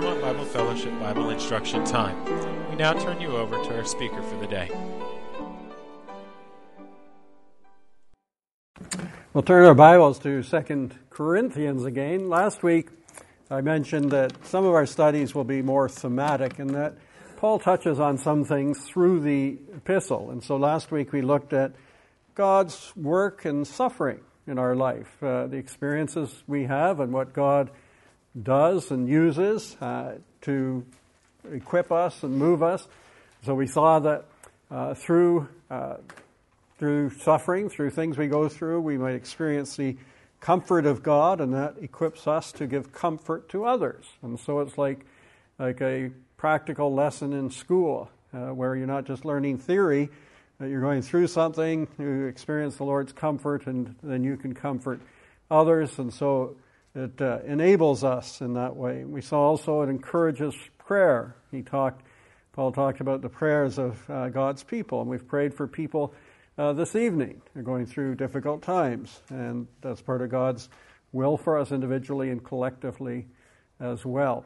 Claremont Bible Fellowship Bible Instruction Time. We now turn you over to our speaker for the day. We'll turn our Bibles to Second Corinthians again. Last week I mentioned that some of our studies will be more thematic and that Paul touches on some things through the epistle. And so last week we looked at God's work and suffering in our life, uh, the experiences we have and what God does and uses uh, to equip us and move us. So we saw that uh, through uh, through suffering, through things we go through, we might experience the comfort of God, and that equips us to give comfort to others. And so it's like like a practical lesson in school, uh, where you're not just learning theory, you're going through something, you experience the Lord's comfort, and then you can comfort others. And so it uh, enables us in that way. We saw also it encourages prayer. He talked, Paul talked about the prayers of uh, God's people, and we've prayed for people uh, this evening. They're going through difficult times, and that's part of God's will for us individually and collectively as well.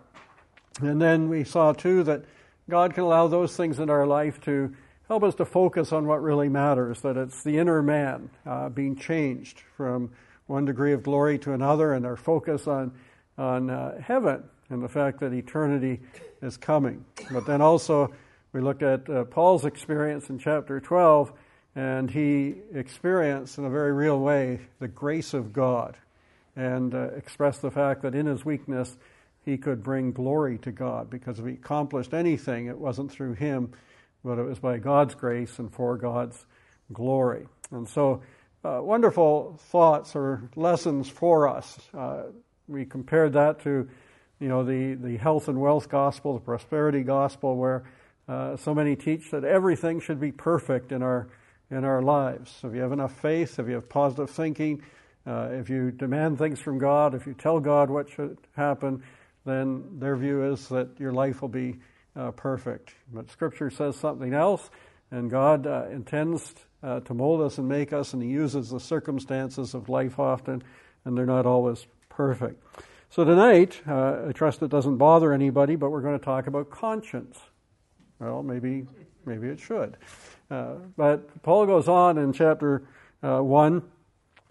And then we saw too that God can allow those things in our life to help us to focus on what really matters, that it's the inner man uh, being changed from one degree of glory to another, and our focus on, on uh, heaven and the fact that eternity is coming. But then also, we looked at uh, Paul's experience in chapter 12, and he experienced in a very real way the grace of God and uh, expressed the fact that in his weakness, he could bring glory to God because if he accomplished anything, it wasn't through him, but it was by God's grace and for God's glory. And so, uh, wonderful thoughts or lessons for us. Uh, we compared that to, you know, the, the health and wealth gospel, the prosperity gospel, where uh, so many teach that everything should be perfect in our in our lives. If you have enough faith, if you have positive thinking, uh, if you demand things from God, if you tell God what should happen, then their view is that your life will be uh, perfect. But Scripture says something else, and God intends uh, to mold us and make us, and He uses the circumstances of life often, and they're not always perfect. So tonight, uh, I trust it doesn't bother anybody, but we're going to talk about conscience. Well, maybe, maybe it should. Uh, but Paul goes on in chapter uh, 1,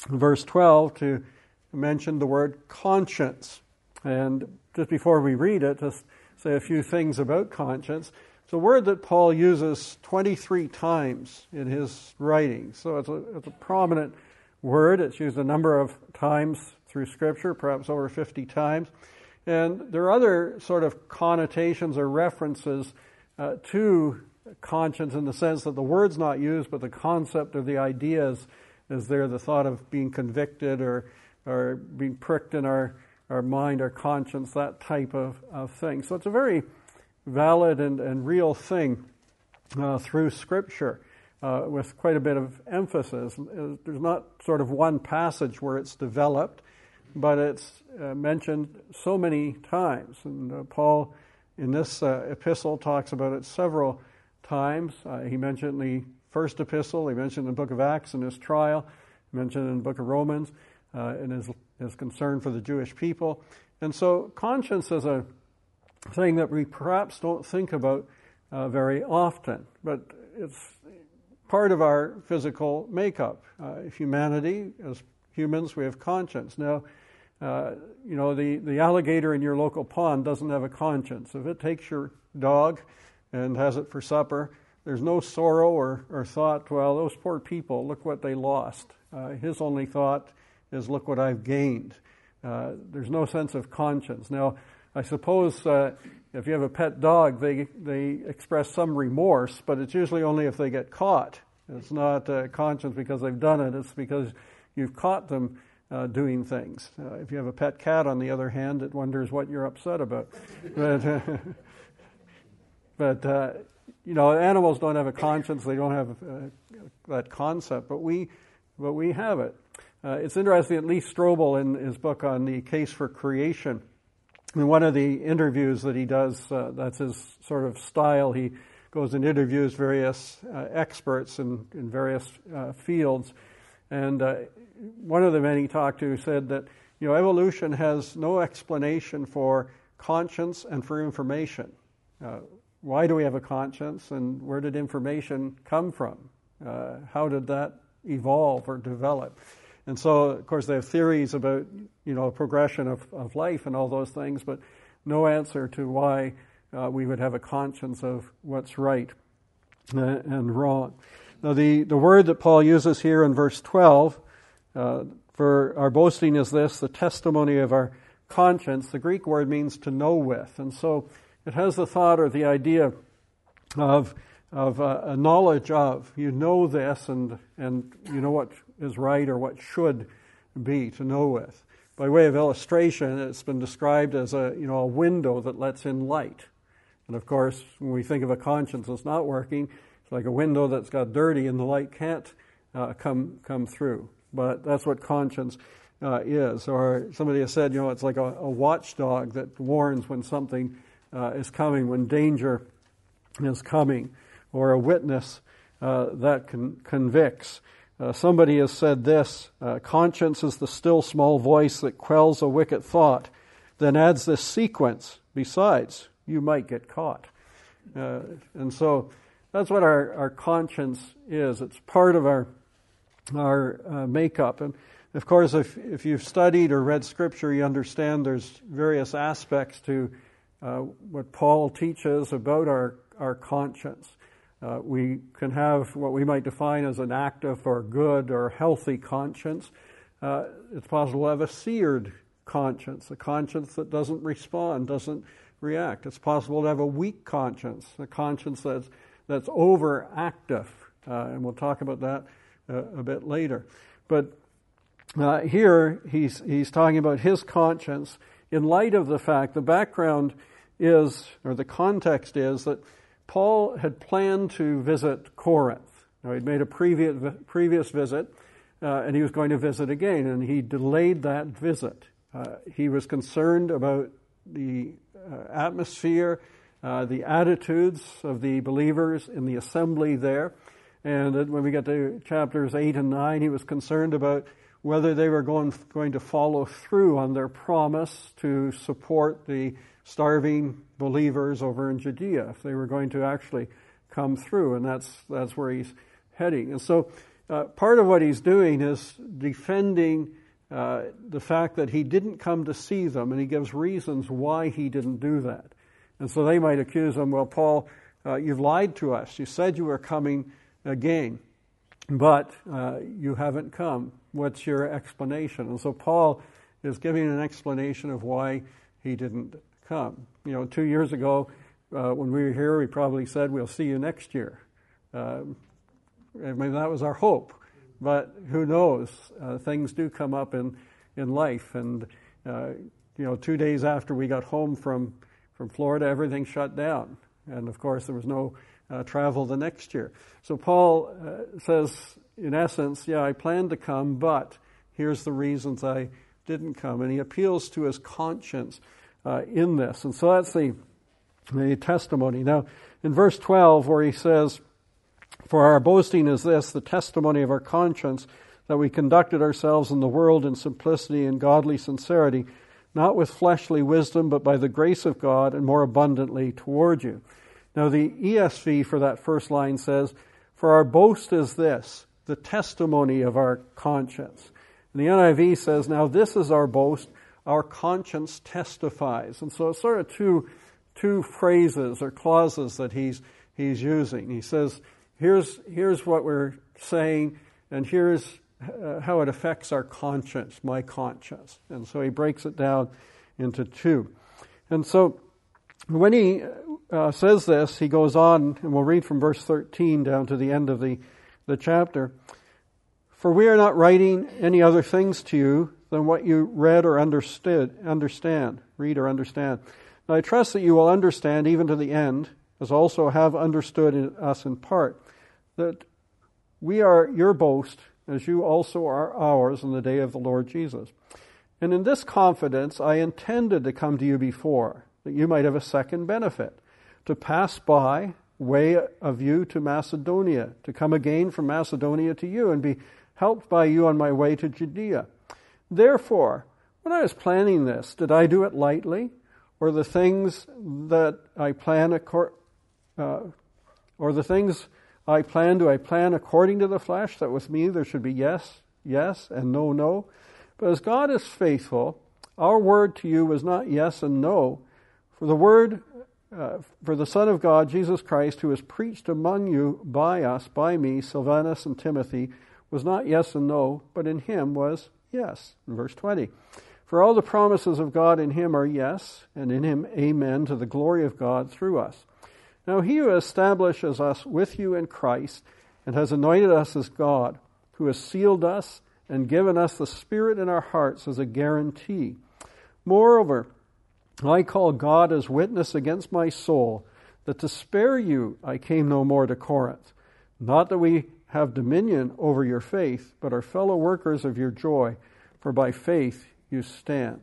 verse 12, to mention the word conscience. And just before we read it, just say a few things about conscience. It's a word that Paul uses 23 times in his writings, So it's a, it's a prominent word. It's used a number of times through Scripture, perhaps over 50 times. And there are other sort of connotations or references uh, to conscience in the sense that the word's not used, but the concept or the ideas is there, the thought of being convicted or, or being pricked in our our mind, our conscience, that type of, of thing. So it's a very valid and, and real thing uh, through Scripture uh, with quite a bit of emphasis. Uh, there's not sort of one passage where it's developed, but it's uh, mentioned so many times. And uh, Paul, in this uh, epistle, talks about it several times. he mentioned the first epistle, he mentioned in the book of Acts in his trial, he mentioned in the book of Romans in his his concern for the Jewish people. And so conscience is a thing that we perhaps don't think about uh, very often, but it's part of our physical makeup. Uh, humanity, as humans, we have conscience. Now, uh, you know, the, the alligator in your local pond doesn't have a conscience. If it takes your dog and has it for supper, there's no sorrow or, or thought, well, those poor people, look what they lost. Uh, his only thought is look what I've gained. Uh, there's no sense of conscience. Now, I suppose uh, if you have a pet dog, they, they express some remorse, but it's usually only if they get caught. It's not uh, conscience because they've done it, it's because you've caught them uh, doing things. Uh, if you have a pet cat, on the other hand, it wonders what you're upset about. but, but uh, you know, animals don't have a conscience, they don't have that concept, but we, but we have it. Uh, it's interesting at Lee Strobel, in his book on the case for creation, in one of the interviews that he does, uh, that's his sort of style, he goes and interviews various uh, experts in, in various uh, fields. And uh, one of the men he talked to said that, you know, evolution has no explanation for conscience and for information. Uh, why do we have a conscience and where did information come from? How did that evolve or develop? And so, of course, they have theories about, you know, progression of, of life and all those things, but no answer to why uh, we would have a conscience of what's right uh, and wrong. Now, the, the word that Paul uses here in verse 12 uh, for our boasting is this the testimony of our conscience. The Greek word means to know with. And so it has the thought or the idea of, of uh, a knowledge of. You know this and, and you know what is right or what should be to know with. By way of illustration, it's been described as a, you know, a window that lets in light. And of course, when we think of a conscience that's not working, it's like a window that's got dirty and the light can't uh, come, come through. But that's what conscience uh, is. Or somebody has said, you know, it's like a, a watchdog that warns when something uh, is coming, when danger is coming, or a witness uh, that con- convicts. Uh, somebody has said this uh, conscience is the still small voice that quells a wicked thought, then adds this sequence besides, you might get caught. Uh, and so that's what our, our conscience is. It's part of our, our uh, makeup. And of course, if, if you've studied or read Scripture, you understand there's various aspects to uh, what Paul teaches about our, our conscience. Uh, we can have what we might define as an active or good or healthy conscience. Uh, it's possible to have a seared conscience, a conscience that doesn't respond, doesn't react. It's possible to have a weak conscience, a conscience that's, that's overactive. Uh, and we'll talk about that uh, a bit later. But uh, here he's, he's talking about his conscience in light of the fact, the background is, or the context is, that Paul had planned to visit Corinth. Now, he'd made a previous, previous visit, uh, and he was going to visit again, and he delayed that visit. Uh, he was concerned about the uh, atmosphere, uh, the attitudes of the believers in the assembly there. And when we get to chapters 8 and 9, he was concerned about whether they were going, going to follow through on their promise to support the starving believers over in Judea, if they were going to actually come through, and that's, that's where he's heading. And so uh, part of what he's doing is defending uh, the fact that he didn't come to see them, and he gives reasons why he didn't do that. And so they might accuse him, well, Paul, uh, you've lied to us. You said you were coming again, but uh, you haven't come. What's your explanation? And so Paul is giving an explanation of why he didn't come. You know, two years ago, uh, when we were here, we probably said, We'll see you next year. Uh, I mean, that was our hope. But who knows? Uh, things do come up in, in life. And, uh, you know, two days after we got home from, from Florida, everything shut down. And of course, there was no uh, travel the next year. So Paul uh, says, in essence, yeah, I planned to come, but here's the reasons I didn't come. And he appeals to his conscience uh, in this. And so that's the, the testimony. Now, in verse 12, where he says, For our boasting is this, the testimony of our conscience, that we conducted ourselves in the world in simplicity and godly sincerity, not with fleshly wisdom, but by the grace of God, and more abundantly toward you. Now, the ESV for that first line says, For our boast is this, the testimony of our conscience. And the NIV says, Now this is our boast, our conscience testifies. And so it's sort of two, two phrases or clauses that he's, he's using. He says, here's, here's what we're saying, and here's uh, how it affects our conscience, my conscience. And so he breaks it down into two. And so when he uh, says this, he goes on, and we'll read from verse 13 down to the end of the, the chapter. For we are not writing any other things to you than what you read or understood, understand, read or understand. Now I trust that you will understand even to the end, as also have understood in us in part, that we are your boast, as you also are ours in the day of the Lord Jesus. And in this confidence I intended to come to you before, that you might have a second benefit, to pass by way of you to Macedonia, to come again from Macedonia to you, and be helped by you on my way to Judea. Therefore, when I was planning this, did I do it lightly? Or the things that I plan, uh, or the things I plan, do I plan according to the flesh, that with me there should be yes, yes, and no, no? But as God is faithful, our word to you was not yes and no, for the word, uh, for the Son of God, Jesus Christ, who was preached among you by us, by me, Silvanus and Timothy, was not yes and no, but in him was yes. In verse 20. For all the promises of God in him are yes, and in him amen to the glory of God through us. Now he who establishes us with you in Christ and has anointed us as God, who has sealed us and given us the Spirit in our hearts as a guarantee. Moreover, I call God as witness against my soul that to spare you I came no more to Corinth. Not that we have dominion over your faith, but are fellow workers of your joy, for by faith you stand.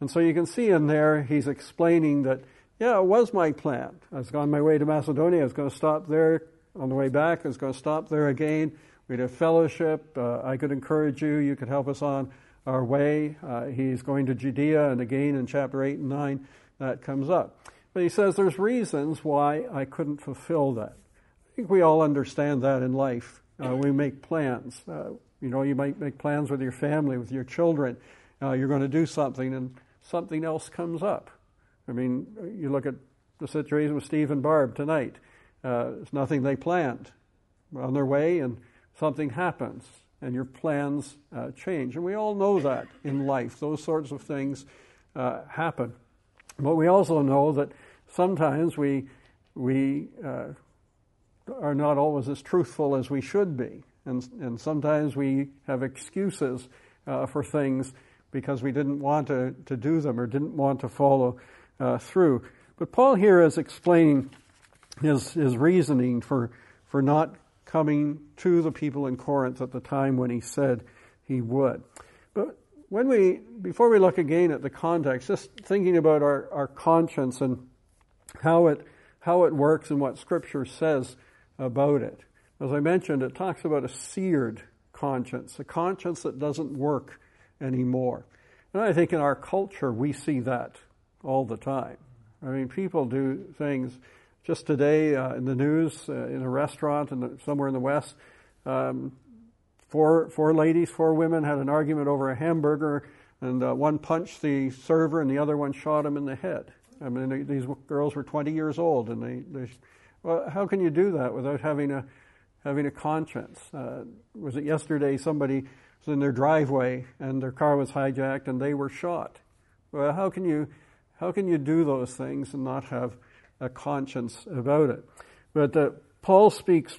And so you can see in there, he's explaining that, yeah, it was my plan. I was on my way to Macedonia. I was going to stop there on the way back. I was going to stop there again. We'd have fellowship. Uh, I could encourage you. You could help us on our way. Uh, he's going to Judea, and again in chapter 8 and 9, that comes up. But he says there's reasons why I couldn't fulfill that. I think we all understand that in life. Uh, we make plans. Uh, you know, you might make plans with your family, with your children uh, you're going to do something and something else comes up. I mean, you look at the situation with Steve and Barb tonight. Uh, it's nothing they planned. on their way and something happens and your plans uh, change. And we all know that in life. Those sorts of things uh, happen. But we also know that sometimes we, we uh, are not always as truthful as we should be. And, and sometimes we have excuses uh, for things because we didn't want to, to do them or didn't want to follow uh, through. But Paul here is explaining his, his reasoning for, for not coming to the people in Corinth at the time when he said he would. But when we, before we look again at the context, just thinking about our, our conscience and how it, how it works and what Scripture says about it. As I mentioned, it talks about a seared conscience, a conscience that doesn't work anymore. And I think in our culture we see that all the time. I mean, people do things. Just today uh, in the news, uh, in a restaurant in the, somewhere in the West, um, four, four ladies, four women had an argument over a hamburger, and uh, one punched the server and the other one shot him in the head. I mean, these girls were 20 years old, and they, they, well, how can you do that without having a, having a conscience? Uh, was it yesterday somebody was in their driveway and their car was hijacked and they were shot. Well, how can you, how can you do those things and not have a conscience about it? But uh, Paul speaks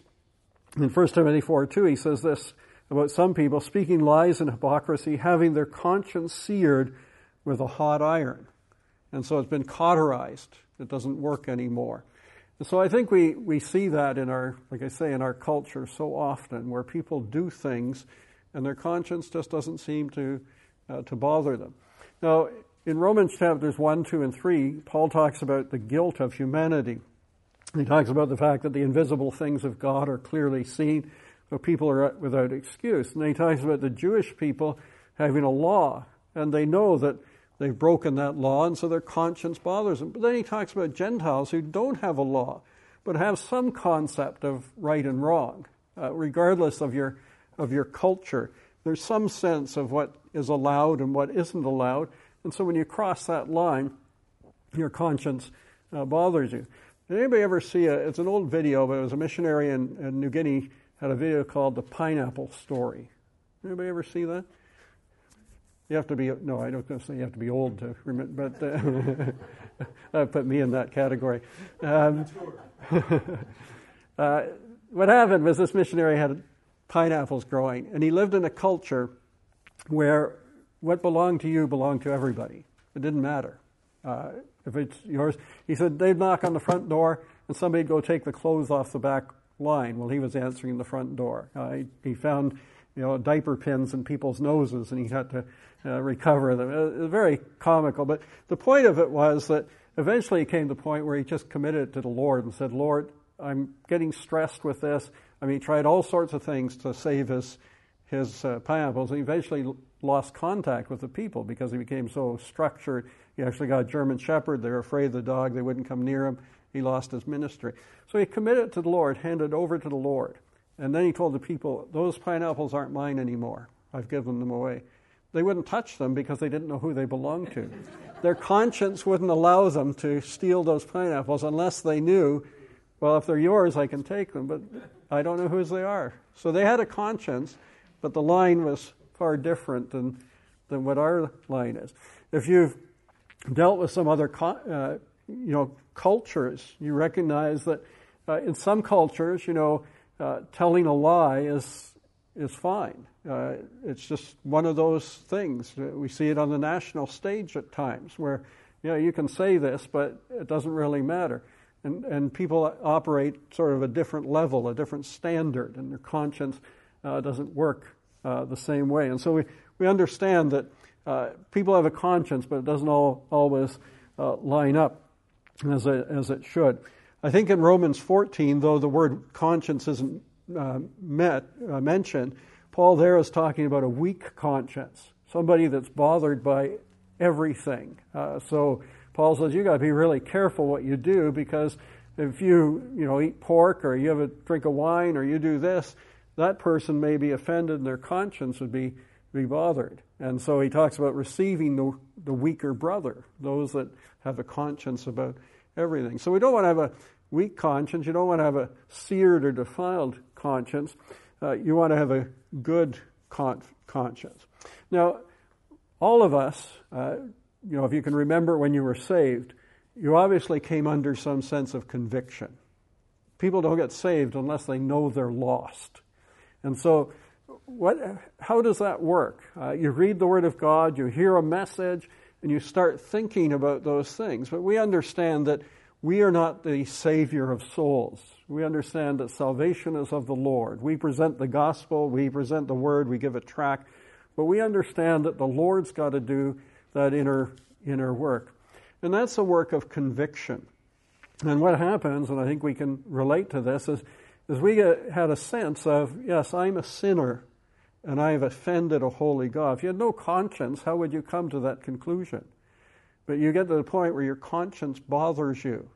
in 1 Timothy 4 2, he says this about some people speaking lies and hypocrisy, having their conscience seared with a hot iron. And so it's been cauterized. It doesn't work anymore. And so I think we, we see that in our, like I say, in our culture so often where people do things and their conscience just doesn't seem to, uh, to bother them. Now, in Romans chapters 1, 2, and 3, Paul talks about the guilt of humanity. He talks about the fact that the invisible things of God are clearly seen, so people are without excuse. And he talks about the Jewish people having a law, and they know that they've broken that law, and so their conscience bothers them. But then he talks about Gentiles who don't have a law, but have some concept of right and wrong, uh, regardless of your of your culture. There's some sense of what is allowed and what isn't allowed. And so when you cross that line, your conscience uh, bothers you. Did anybody ever see a, it's an old video, but it was a missionary in, in New Guinea had a video called The Pineapple Story. Anybody ever see that? You have to be, no, I don't say you have to be old to remember, but uh, put me in that category. Um, uh, what happened was this missionary had pineapples growing. And he lived in a culture where what belonged to you belonged to everybody. It didn't matter. Uh, if it's yours, he said they'd knock on the front door and somebody'd go take the clothes off the back line while he was answering the front door. Uh, he, found, you know, diaper pins in people's noses and he had to uh, recover them. It was very comical. But the point of it was that eventually he came to the point where he just committed it to the Lord and said, Lord, I'm getting stressed with this. I mean, he tried all sorts of things to save his, his uh, pineapples. And eventually lost contact with the people because he became so structured. He actually got a German shepherd. They were afraid of the dog. They wouldn't come near him. He lost his ministry. So he committed to the Lord, handed over to the Lord. And then he told the people, Those pineapples aren't mine anymore. I've given them away. They wouldn't touch them because they didn't know who they belonged to. Their conscience wouldn't allow them to steal those pineapples unless they knew, well, if they're yours, I can take them, but I don't know whose they are. So they had a conscience, but the line was far different than, than what our line is. If you've dealt with some other uh, you know, cultures, you recognize that uh, in some cultures, you know, uh, telling a lie is, is fine. Uh, it's just one of those things. We see it on the national stage at times where, you know, you can say this, but it doesn't really matter. And, and people operate sort of a different level, a different standard, and their conscience uh, doesn't work uh, the same way. And so we, we understand that uh, people have a conscience, but it doesn't all, always uh, line up as as it should. I think in Romans 14, though the word conscience isn't uh, met, uh, mentioned, Paul there is talking about a weak conscience, somebody that's bothered by everything. Uh, so Paul says you got to be really careful what you do because if you you know eat pork or you have a drink of wine or you do this, that person may be offended and their conscience would be, be bothered. And so he talks about receiving the, the weaker brother, those that have a conscience about everything. So we don't want to have a weak conscience. You don't want to have a seared or defiled conscience. Uh, you want to have a good con- conscience. Now, all of us, uh, you know, if you can remember when you were saved, you obviously came under some sense of conviction. People don't get saved unless they know they're lost. And so, what, how does that work? Uh, you read the Word of God, you hear a message, and you start thinking about those things. But we understand that we are not the Savior of souls. We understand that salvation is of the Lord. We present the gospel, we present the Word, we give a track, but we understand that the Lord's got to do that inner, inner work. And that's a work of conviction. And what happens, and I think we can relate to this, is is we had a sense of, yes, I'm a sinner and I have offended a holy God. If you had no conscience, how would you come to that conclusion? But you get to the point where your conscience bothers you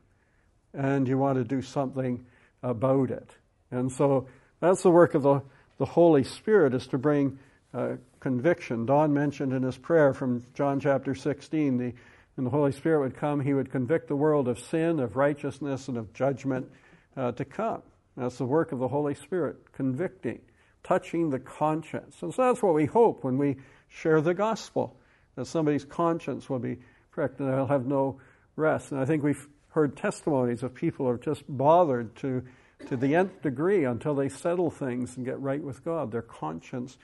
and you want to do something about it. And so that's the work of the, the Holy Spirit is to bring uh, conviction. Don mentioned in his prayer from John chapter 16, the, when the Holy Spirit would come, he would convict the world of sin, of righteousness, and of judgment uh, to come. That's the work of the Holy Spirit, convicting, touching the conscience. And so that's what we hope when we share the gospel, that somebody's conscience will be pricked and they'll have no rest. And I think we've heard testimonies of people who are just bothered to, to the nth degree until they settle things and get right with God. Their conscience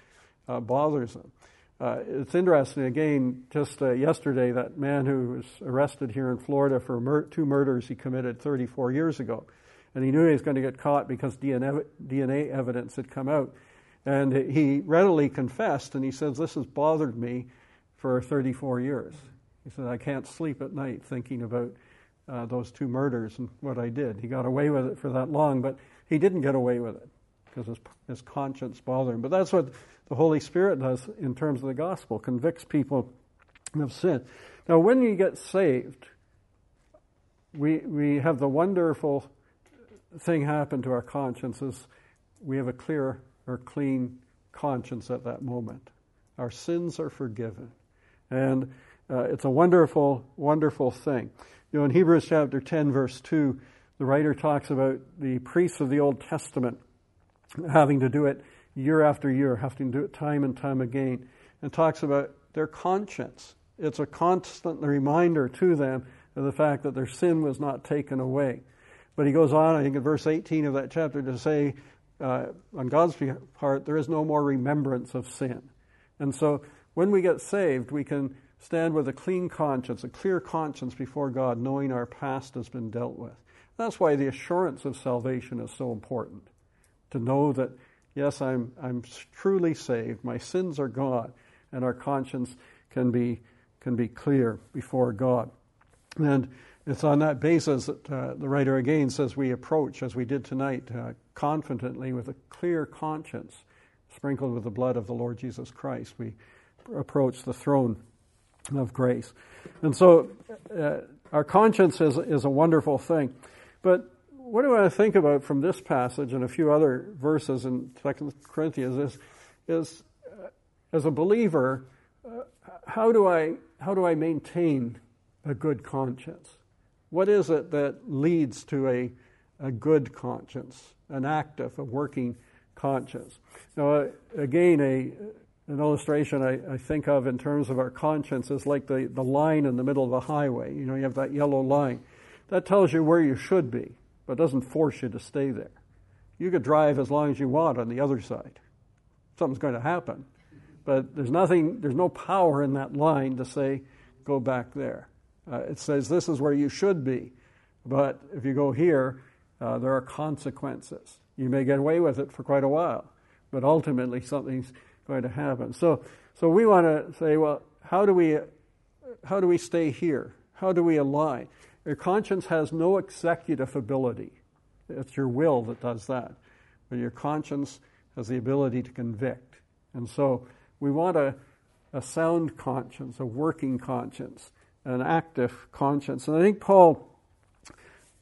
uh, bothers them. Uh, it's interesting, again, just uh, yesterday, that man who was arrested here in Florida for mur- two murders he committed 34 years ago and he knew he was going to get caught because DNA, DNA evidence had come out. And he readily confessed, and he says, This has bothered me for 34 years. He said, I can't sleep at night thinking about uh, those two murders and what I did. He got away with it for that long, but he didn't get away with it because his, his conscience bothered him. But that's what the Holy Spirit does in terms of the gospel, convicts people of sin. Now, when you get saved, we, we have the wonderful thing happen to our consciences. We have a clear or clean conscience at that moment. Our sins are forgiven. And uh, it's a wonderful, wonderful thing. You know, in Hebrews chapter 10, verse 2, the writer talks about the priests of the Old Testament having to do it year after year, having to do it time and time again, and talks about their conscience. It's a constant reminder to them of the fact that their sin was not taken away. But he goes on, I think in verse 18 of that chapter, to say, uh, on God's part, there is no more remembrance of sin. And so when we get saved, we can stand with a clean conscience, a clear conscience before God, knowing our past has been dealt with. That's why the assurance of salvation is so important. To know that, yes, I'm, I'm truly saved, my sins are gone, and our conscience can be, can be clear before God. And it's on that basis that uh, the writer again says we approach, as we did tonight, uh, confidently with a clear conscience, sprinkled with the blood of the Lord Jesus Christ, we approach the throne of grace. And so uh, our conscience is, is a wonderful thing. But what do I think about from this passage and a few other verses in Second Corinthians is, is uh, as a believer, uh, how do I how do I maintain a good conscience? What is it that leads to a a good conscience, an active, a working conscience? Now, uh, again, a an illustration I, I, think of in terms of our conscience is like the, the line in the middle of a highway. You know, you have that yellow line. That tells you where you should be, but doesn't force you to stay there. You could drive as long as you want on the other side. Something's going to happen. But there's nothing, there's no power in that line to say, go back there. Uh, it says this is where you should be. But if you go here, uh, there are consequences. You may get away with it for quite a while, but ultimately something's going to happen. So, so we want to say, well, how do we, how do we stay here? How do we align? Your conscience has no executive ability. It's your will that does that. But your conscience has the ability to convict. And so we want a, a sound conscience, a working conscience, an active conscience. And I think Paul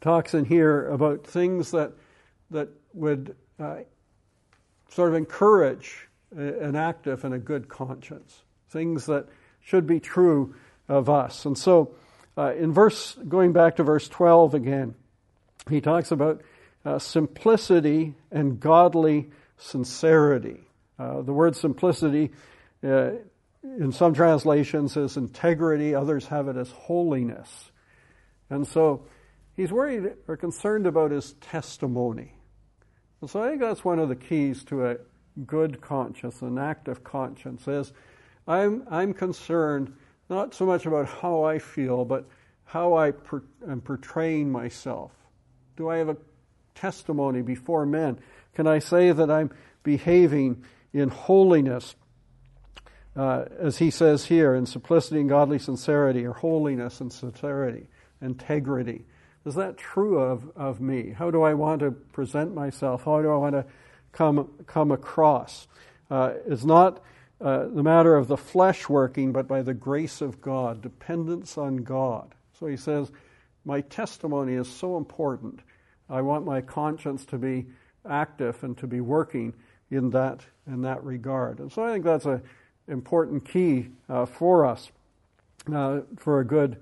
talks in here about things that, that would uh, sort of encourage an active and a good conscience, things that should be true of us. And so, uh, in verse, going back to verse 12 again, he talks about uh, simplicity and godly sincerity. Uh, the word simplicity uh, in some translations is integrity, others have it as holiness. And so he's worried or concerned about his testimony. And so I think that's one of the keys to a, good conscience, an active conscience, is I'm, I'm concerned not so much about how I feel, but how I per, am portraying myself. Do I have a testimony before men? Can I say that I'm behaving in holiness, uh, as he says here, in simplicity and godly sincerity, or holiness and sincerity, integrity? Is that true of, of me? How do I want to present myself? How do I want to come, come across. Uh, it's not uh, the matter of the flesh working, but by the grace of God, dependence on God. So he says, My testimony is so important. I want my conscience to be active and to be working in that, in that regard. And so I think that's an important key uh, for us uh, for a good,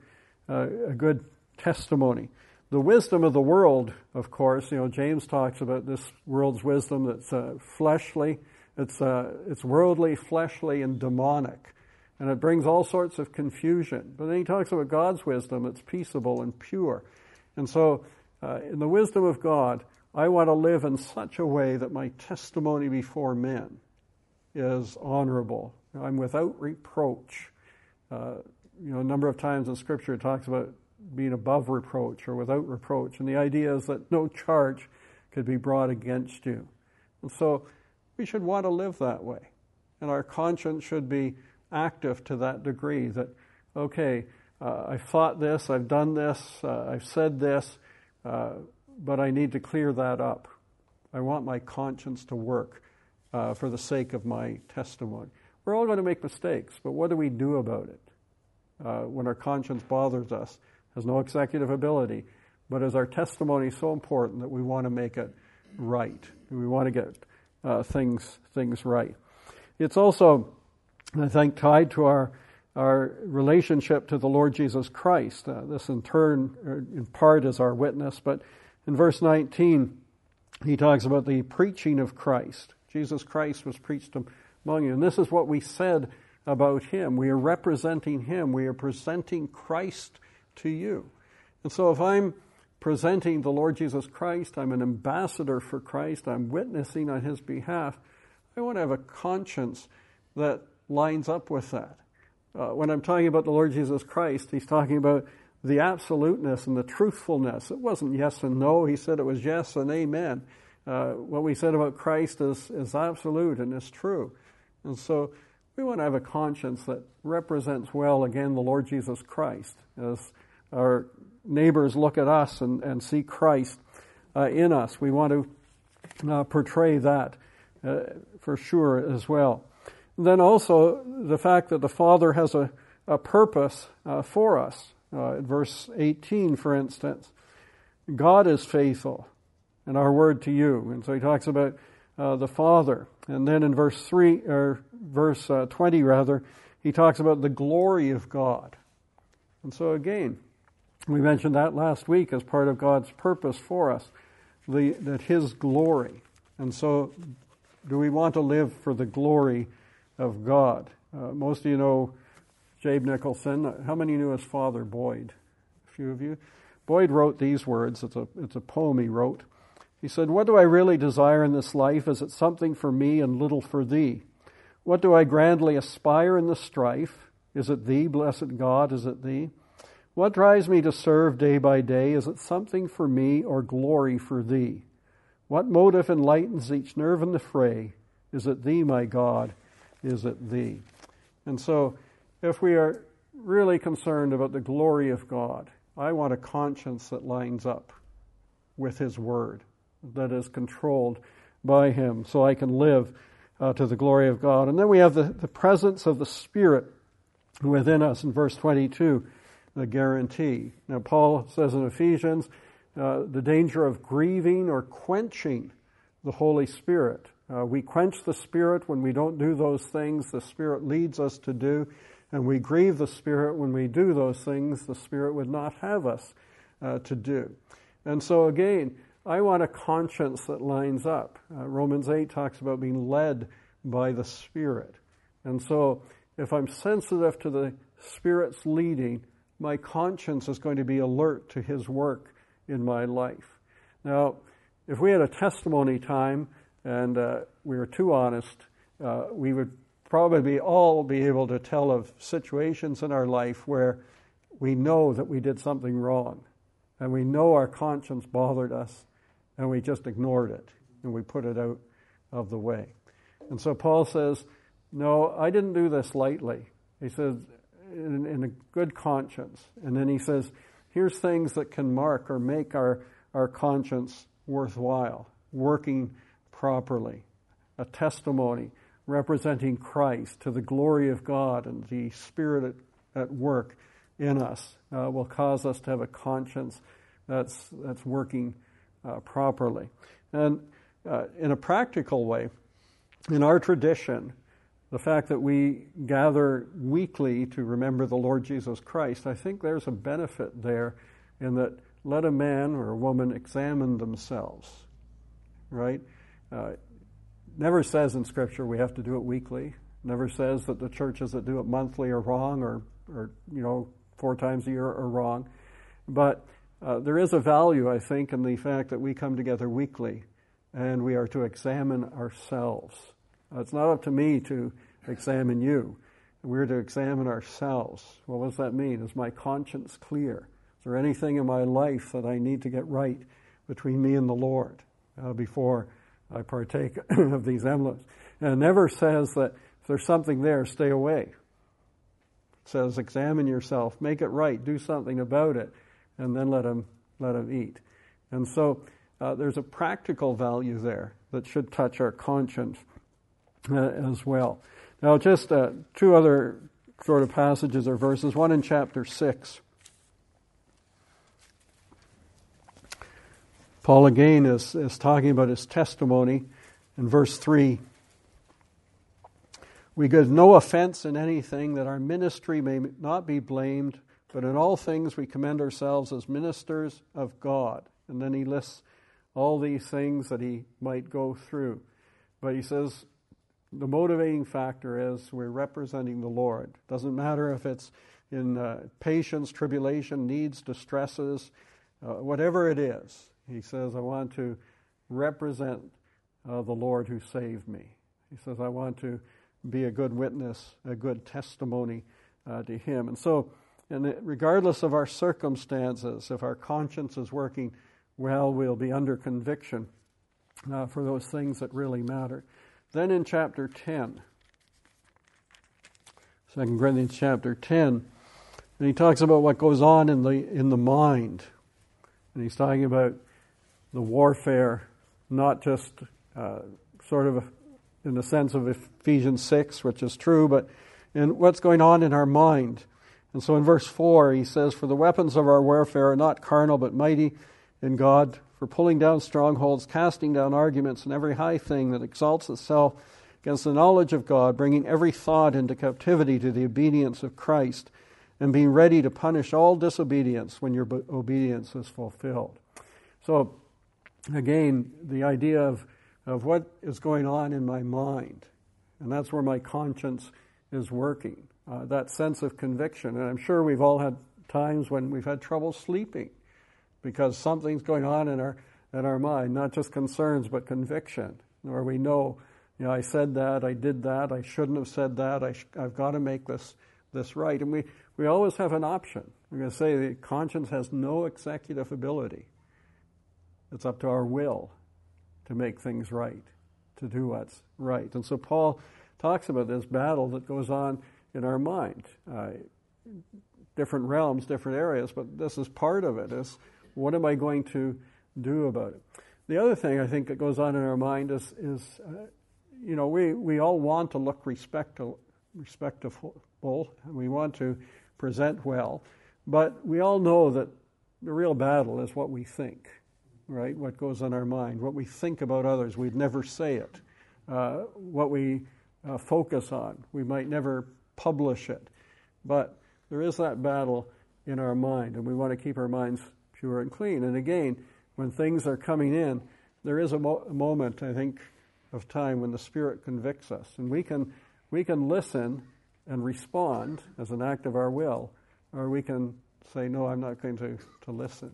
uh, a good testimony the wisdom of the world, of course, you know, James talks about this world's wisdom that's uh, fleshly, it's, uh, it's worldly, fleshly, and demonic. And it brings all sorts of confusion. But then he talks about God's wisdom, it's peaceable and pure. And so, uh, in the wisdom of God, I want to live in such a way that my testimony before men is honorable. I'm without reproach. Uh, you know, a number of times in Scripture it talks about being above reproach or without reproach. And the idea is that no charge could be brought against you. And so we should want to live that way. And our conscience should be active to that degree that, okay, uh, I've thought this, I've done this, uh, I've said this, uh, but I need to clear that up. I want my conscience to work uh, for the sake of my testimony. We're all going to make mistakes, but what do we do about it uh, when our conscience bothers us? Has no executive ability, but is our testimony so important that we want to make it right? We want to get uh, things things right. It's also, I think, tied to our our relationship to the Lord Jesus Christ. Uh, this, in turn, in part, is our witness. But in verse 19, he talks about the preaching of Christ. Jesus Christ was preached among you, and this is what we said about him. We are representing him. We are presenting Christ to you. And so if I'm presenting the Lord Jesus Christ, I'm an ambassador for Christ, I'm witnessing on his behalf, I want to have a conscience that lines up with that. Uh, when I'm talking about the Lord Jesus Christ, he's talking about the absoluteness and the truthfulness. It wasn't yes and no, he said it was yes and amen. Uh, what we said about Christ is, is absolute and is true. And so we want to have a conscience that represents well, again, the Lord Jesus Christ as our neighbors look at us and, and see Christ uh, in us. We want to uh, portray that uh, for sure as well. And then also the fact that the Father has a, a purpose uh, for us. Uh, verse 18, for instance, God is faithful and our word to you. And so he talks about uh, the Father. And then in verse 3, or verse uh, 20 rather, he talks about the glory of God. And so again, we mentioned that last week as part of God's purpose for us, the, that His glory. And so, do we want to live for the glory of God? Uh, most of you know Jabe Nicholson. How many knew his father, Boyd? A few of you. Boyd wrote these words. It's a, it's a poem he wrote. He said, What do I really desire in this life? Is it something for me and little for thee? What do I grandly aspire in the strife? Is it thee, blessed God? Is it thee? What drives me to serve day by day? Is it something for me or glory for thee? What motive enlightens each nerve in the fray? Is it thee, my God? Is it thee? And so, if we are really concerned about the glory of God, I want a conscience that lines up with His Word, that is controlled by Him, so I can live uh, to the glory of God. And then we have the, the presence of the Spirit within us in verse 22 the guarantee. Now, Paul says in Ephesians uh, the danger of grieving or quenching the Holy Spirit. Uh, we quench the Spirit when we don't do those things the Spirit leads us to do, and we grieve the Spirit when we do those things the Spirit would not have us uh, to do. And so, again, I want a conscience that lines up. Uh, Romans 8 talks about being led by the Spirit. And so, if I'm sensitive to the Spirit's leading, my conscience is going to be alert to His work in my life. Now, if we had a testimony time and uh, we were too honest, uh, we would probably all be able to tell of situations in our life where we know that we did something wrong and we know our conscience bothered us and we just ignored it and we put it out of the way. And so Paul says, No, I didn't do this lightly. He says, in, in, a good conscience. And then he says, here's things that can mark or make our, our conscience worthwhile, working properly, a testimony representing Christ to the glory of God and the Spirit at, at work in us uh, will cause us to have a conscience that's, that's working uh, properly. And uh, in a practical way, in our tradition, the fact that we gather weekly to remember the Lord Jesus Christ, I think there's a benefit there in that let a man or a woman examine themselves, right? Uh, never says in Scripture we have to do it weekly. Never says that the churches that do it monthly are wrong or, or you know, four times a year are wrong. But uh, there is a value, I think, in the fact that we come together weekly and we are to examine ourselves. Uh, it's not up to me to examine you. We're to examine ourselves. What does that mean? Is my conscience clear? Is there anything in my life that I need to get right between me and the Lord uh, before I partake of these emblems? And it never says that if there's something there, stay away. It says examine yourself, make it right, do something about it, and then let him let him eat. And so uh, there's a practical value there that should touch our conscience uh, as well. Now, just uh, two other sort of passages or verses, one in chapter 6. Paul again is, is talking about his testimony in verse 3. We give no offense in anything that our ministry may not be blamed, but in all things we commend ourselves as ministers of God. And then he lists all these things that he might go through. But he says, the motivating factor is we're representing the Lord. Doesn't matter if it's in uh, patience, tribulation, needs, distresses, uh, whatever it is. He says, I want to represent uh, the Lord who saved me. He says, I want to be a good witness, a good testimony uh, to Him. And so, and regardless of our circumstances, if our conscience is working well, we'll be under conviction uh, for those things that really matter. Then in chapter 10, 2 Corinthians chapter 10, and he talks about what goes on in the, in the mind. And he's talking about the warfare, not just uh, sort of in the sense of Ephesians 6, which is true, but in what's going on in our mind. And so in verse 4, he says, For the weapons of our warfare are not carnal, but mighty in God, for pulling down strongholds, casting down arguments, and every high thing that exalts itself against the knowledge of God, bringing every thought into captivity to the obedience of Christ, and being ready to punish all disobedience when your obedience is fulfilled. So, again, the idea of, of what is going on in my mind, and that's where my conscience is working. Uh, that sense of conviction. And I'm sure we've all had times when we've had trouble sleeping because something's going on in our, in our mind, not just concerns, but conviction, where we know, you know, I said that, I did that, I shouldn't have said that, I have got to make this, this right. And we, we always have an option. We're going to say the conscience has no executive ability. It's up to our will to make things right, to do what's right. And so Paul talks about this battle that goes on in our mind. Uh, different realms, different areas, but this is part of it. Is what am I going to do about it? The other thing I think that goes on in our mind is, is uh, you know, we, we all want to look respectable, respectable, and we want to present well, but we all know that the real battle is what we think, right? What goes on our mind, what we think about others. We'd never say it. Uh, what we uh, focus on, we might never publish it, but there is that battle in our mind, and we want to keep our minds pure and clean. And again, when things are coming in, there is a, mo- a moment, I think, of time when the Spirit convicts us, and we can we can listen and respond as an act of our will, or we can say, "No, I'm not going to, to listen,"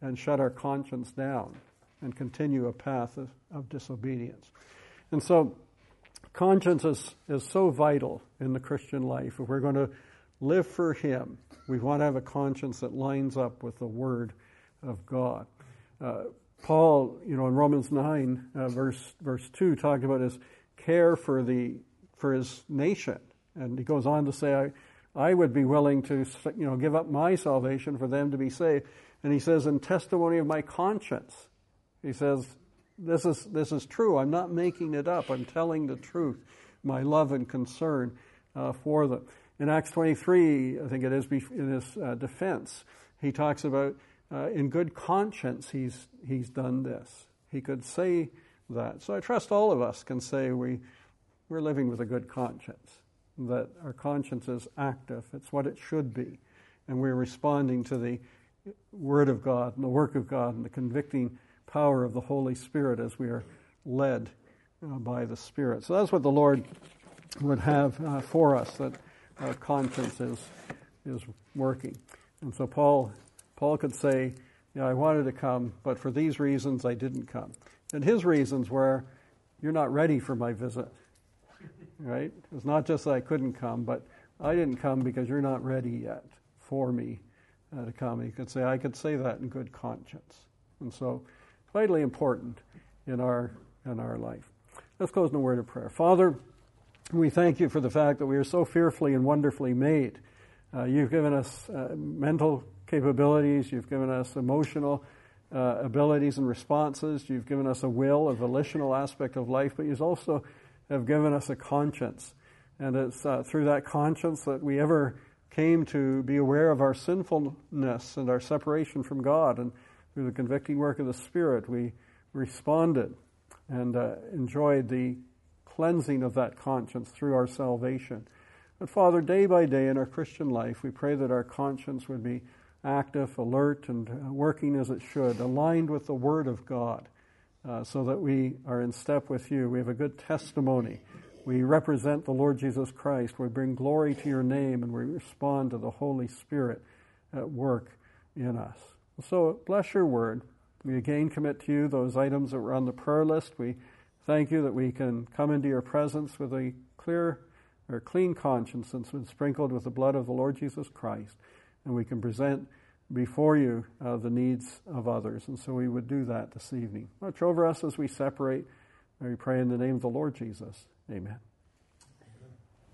and shut our conscience down and continue a path of, of disobedience. And so, conscience is, is so vital in the Christian life. If we're going to live for Him, we want to have a conscience that lines up with the Word of God. Uh, Paul, you know, in Romans 9, uh, verse, verse 2, talked about his care for, the, for his nation. And he goes on to say, I, I would be willing to, you know, give up my salvation for them to be saved. And he says, in testimony of my conscience, he says, this is, this is true. I'm not making it up. I'm telling the truth, my love and concern uh, for them. In Acts 23, I think it is in his uh, defense, he talks about uh, in good conscience he's, he's done this. He could say that. So I trust all of us can say we, we're living with a good conscience, that our conscience is active, it's what it should be, and we're responding to the Word of God and the work of God and the convicting power of the Holy Spirit as we are led uh, by the Spirit. So that's what the Lord would have uh, for us, that our conscience is, is working. And so Paul Paul could say, you know, I wanted to come, but for these reasons I didn't come. And his reasons were, you're not ready for my visit. Right? It's not just that I couldn't come, but I didn't come because you're not ready yet for me uh, to come. He could say, I could say that in good conscience. And so, vitally important in our, in our life. Let's close in a word of prayer. Father, we thank you for the fact that we are so fearfully and wonderfully made. Uh, you've given us uh, mental capabilities, you've given us emotional uh, abilities and responses, you've given us a will, a volitional aspect of life, but you've also have given us a conscience. And it's uh, through that conscience that we ever came to be aware of our sinfulness and our separation from God. And through the convicting work of the Spirit, we responded and uh, enjoyed the cleansing of that conscience through our salvation. But Father, day by day in our Christian life, we pray that our conscience would be active, alert, and working as it should, aligned with the Word of God, uh, so that we are in step with you. We have a good testimony. We represent the Lord Jesus Christ. We bring glory to your name, and we respond to the Holy Spirit at work in us. So bless your word. We again commit to you those items that were on the prayer list. We thank you that we can come into your presence with a clear or clean conscience that's been sprinkled with the blood of the Lord Jesus Christ and we can present before you uh, the needs of others. And so we would do that this evening. Watch over us as we separate. We pray in the name of the Lord Jesus. Amen.